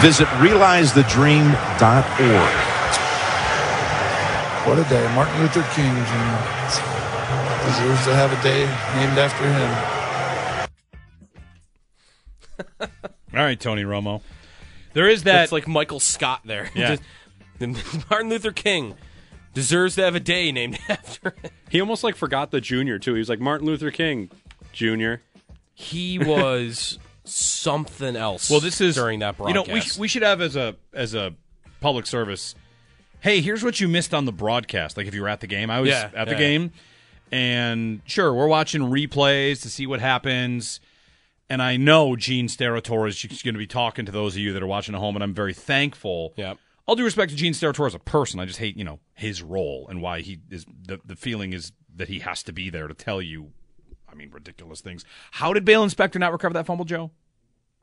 Visit realizethedream.org. What a day. Martin Luther King Jr. deserves to have a day named after him. All right, Tony Romo. There is that. It's like Michael Scott there. Yeah. Martin Luther King deserves to have a day named after him. He almost like forgot the junior too. He was like Martin Luther King Jr. He was something else. well, this is during that broadcast. You know, we, we should have as a as a public service. Hey, here's what you missed on the broadcast. Like if you were at the game, I was Yeah, at the yeah. game, and sure, we're watching replays to see what happens. And I know Gene Steratore is going to be talking to those of you that are watching at home, and I'm very thankful. Yeah. All due respect to Gene Steratore as a person, I just hate you know his role and why he is. The the feeling is that he has to be there to tell you. I mean, ridiculous things. How did Baylon Spector not recover that fumble, Joe?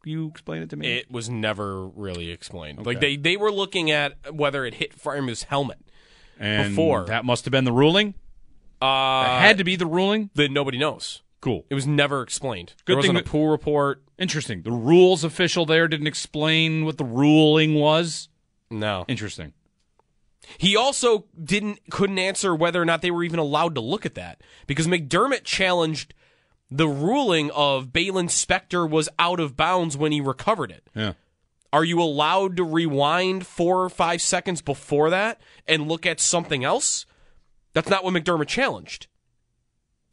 You explain it to me. it was never really explained. Like they, they were looking at whether it hit Farmer's helmet. and before. that must have been the ruling. Uh, That had to be the ruling. that nobody knows. Cool. It was never explained. Good there wasn't thing a pool report. Interesting. The rules official there didn't explain what the ruling was. No. Interesting. He also didn't couldn't answer whether or not they were even allowed to look at that because McDermott challenged the ruling of Baylon Spector was out of bounds when he recovered it. Yeah. Are you allowed to rewind four or five seconds before that and look at something else? That's not what McDermott challenged.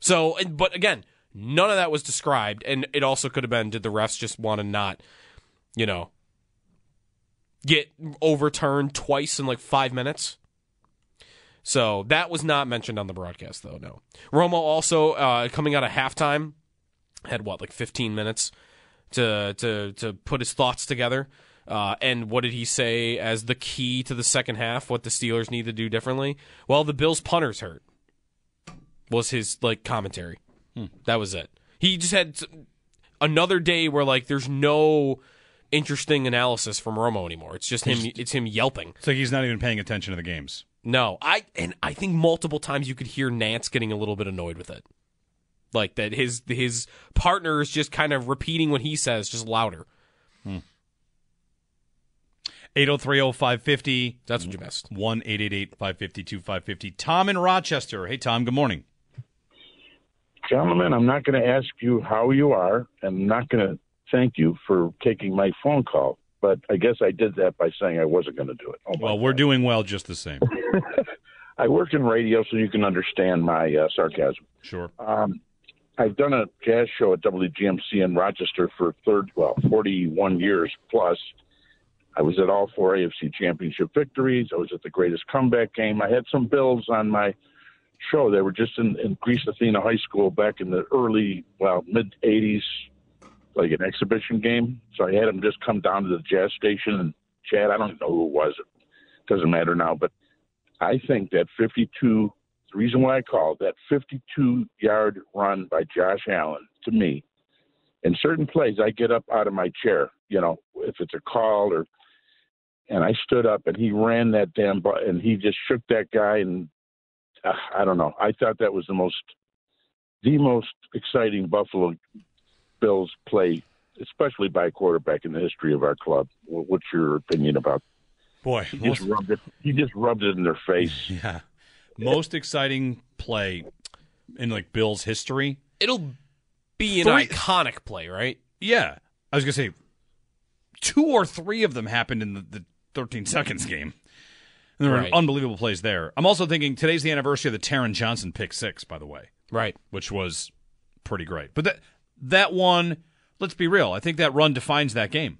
So, but again, none of that was described, and it also could have been: did the refs just want to not, you know, get overturned twice in like five minutes? So that was not mentioned on the broadcast, though. No, Romo also uh, coming out of halftime had what like 15 minutes to to to put his thoughts together. Uh, and what did he say as the key to the second half? What the Steelers need to do differently? Well, the Bills' punters hurt. Was his like commentary? That was it. He just had another day where like there's no interesting analysis from Romo anymore. It's just him. It's him yelping. It's like he's not even paying attention to the games. No, I and I think multiple times you could hear Nance getting a little bit annoyed with it, like that his his partner is just kind of repeating what he says, just louder. Hmm. 8030550 That's what you missed. 1 550 2550 Tom in Rochester. Hey, Tom, good morning. Gentlemen, I'm not going to ask you how you are, and I'm not going to thank you for taking my phone call. But I guess I did that by saying I wasn't going to do it. Oh, my Well, we're God. doing well just the same. I work in radio, so you can understand my uh, sarcasm. Sure. Um, I've done a jazz show at WGMC in Rochester for third, well, 41 years plus. I was at all four AFC championship victories. I was at the greatest comeback game. I had some Bills on my show. They were just in, in Greece Athena High School back in the early, well, mid 80s, like an exhibition game. So I had them just come down to the jazz station and chat. I don't know who it was. It doesn't matter now. But I think that 52, the reason why I called that 52 yard run by Josh Allen to me, in certain plays, I get up out of my chair, you know, if it's a call or, and I stood up and he ran that damn, bu- and he just shook that guy and uh, I don't know. I thought that was the most, the most exciting Buffalo Bills play, especially by a quarterback in the history of our club. What's your opinion about? Boy, He just rubbed it. He just rubbed it in their face. yeah. Most exciting play in like Bill's history. It'll be an Three- iconic play, right? Yeah. I was going to say two or three of them happened in the, the 13 seconds game. And there were Right. unbelievable plays there. I'm also thinking today's the anniversary of the Taron Johnson pick six, by the way, Right. which was pretty great. But that that one, let's be real, I think that run defines that game.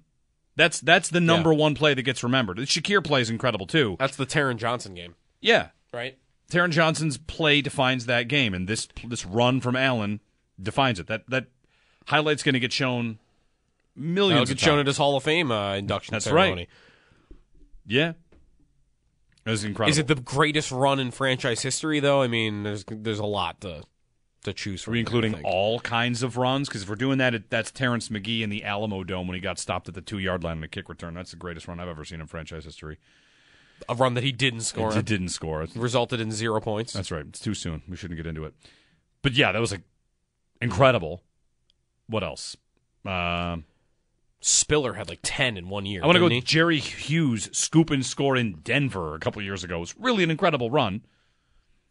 That's that's the number one play that gets remembered. The Shakir play is incredible too. That's the Taron Johnson game, Yeah, right? Taron Johnson's play defines that game, and this this run from Allen defines it. That that highlight's going to get shown millions. That'll get shown at his Hall of Fame uh, induction That's ceremony. right. Yeah, it was incredible. Is it the greatest run in franchise history, though? I mean, there's there's a lot to to choose Are we there, I including think. all kinds of runs? Because if we're doing that, it, that's Terrence McGee in the Alamodome when he got stopped at the two yard line in a kick return. That's the greatest run I've ever seen in franchise history. a run that he didn't score, It didn't score. It's- resulted in zero points. That's right. It's too soon. We shouldn't get into it. But yeah, that was like incredible. What else? Um, Spiller had like ten in one year. I want to go didn't with he? Jerry Hughes scoop and score in Denver a couple years ago. It was really an incredible run.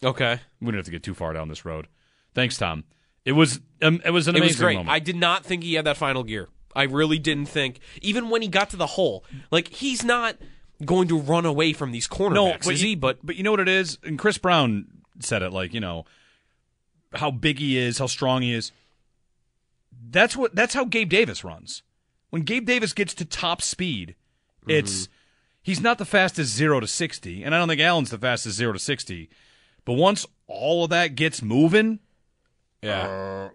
Okay, We don't have to get too far down this road. Thanks, Tom. It was um, it was an it amazing was great. moment. I did not think he had that final gear. I really didn't think. Even when he got to the hole, like he's not going to run away from these cornerbacks, but is you, he? But but you know what it is, and Chris Brown said it like you know how big he is, how strong he is. That's what that's how Gabe Davis runs. When Gabe Davis gets to top speed, it's he's not the fastest zero to sixty, and I don't think Allen's the fastest zero to sixty. But once all of that gets moving, yeah. Uh,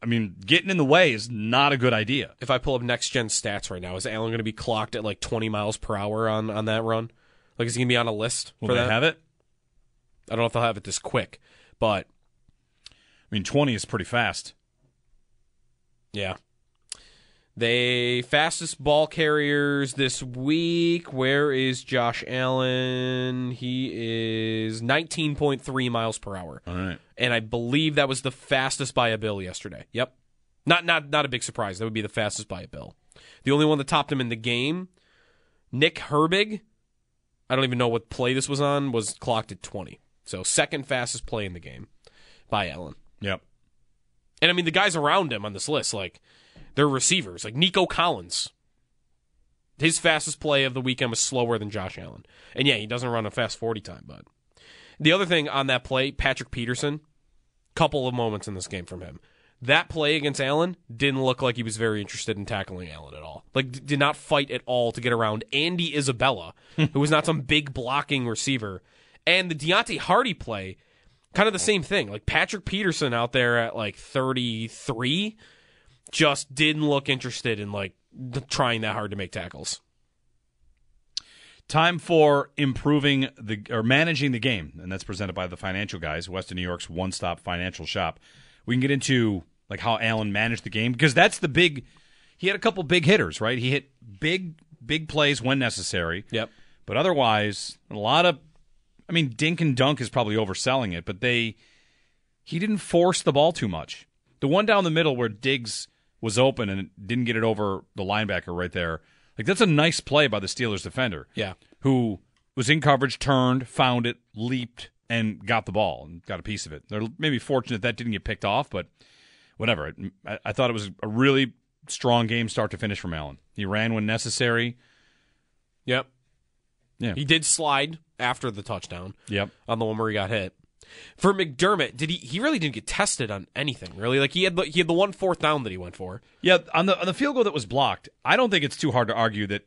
I mean, getting in the way is not a good idea. if I pull up next gen stats right now, is Allen going to be clocked at like 20 miles per hour on, on that run? Like, is he going to be on a list Will for they that? have it? I don't know if they'll have it this quick, but I mean, twenty is pretty fast. yeah. They fastest ball carriers this week. Where is Josh Allen? He is 19.3 miles per hour. All right. And I believe that was the fastest by a bill yesterday. Yep. Not not not a big surprise. That would be the fastest by a bill. The only one that topped him in the game, Nick Herbig, I don't even know what play this was on, was clocked at 20. So second fastest play in the game by Allen. Yep. And I mean the guys around him on this list, like they're receivers, like Nico Collins. His fastest play of the weekend was slower than Josh Allen. And yeah, he doesn't run a fast 40 time, but the other thing on that play, Patrick Peterson, couple of moments in this game from him. That play against Allen didn't look like he was very interested in tackling Allen at all. Like, did not fight at all to get around Andy Isabella, who was not some big blocking receiver. And the Deonte Harty play, kind of the same thing. Like, Patrick Peterson out there at like 33 just didn't look interested in like trying that hard to make tackles. Time for improving the or managing the game, and that's presented by the financial guys, Western New York's one-stop financial shop. We can get into like how Allen managed the game because that's the big. He had a couple big hitters, right? He hit big, big plays when necessary. Yep. But otherwise, a lot of, I mean, dink and dunk is probably overselling it, but they, he didn't force the ball too much. The one down the middle where Diggs was open and didn't get it over the linebacker right there, like that's a nice play by the Steelers defender. Yeah. Who was in coverage, turned, found it, leaped, and got the ball and got a piece of it. They're maybe fortunate that didn't get picked off, but whatever. I, I thought it was a really strong game start to finish from Allen. He ran when necessary. Yep. Yeah. He did slide after the touchdown. Yep. on the one where he got hit. For McDermott, did he? He really didn't get tested on anything, really. Like he had, the, he had the one fourth down that he went for. Yeah, on the on the field goal that was blocked, I don't think it's too hard to argue that.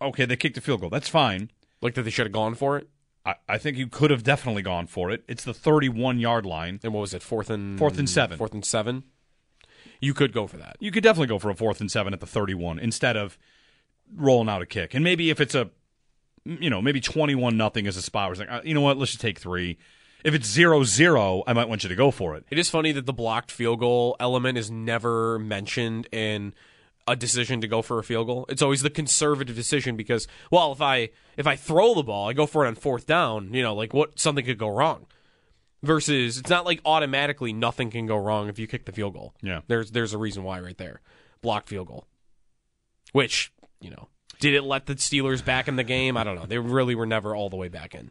Okay, they kicked a field goal. That's fine. Like that, they should have gone for it. I, I think you could have definitely gone for it. It's the 31 yard line. And what was it? Fourth and Fourth and seven. Fourth and seven. You could go for that. You could definitely go for a fourth and seven at the 31 instead of rolling out a kick. And maybe if it's a, you know, maybe 21 nothing is a spot where it's like, uh, you know what, let's just take three. If it's zero zero, I might want you to go for it. It is funny that the blocked field goal element is never mentioned in a decision to go for a field goal. It's always the conservative decision because, well, if I if I throw the ball, I go for it on fourth down. You know, like what something could go wrong. Versus, it's not like automatically nothing can go wrong if you kick the field goal. Yeah. there's there's a reason why right there, blocked field goal. Which you know, did it let the Steelers back in the game? I don't know. They really were never all the way back in.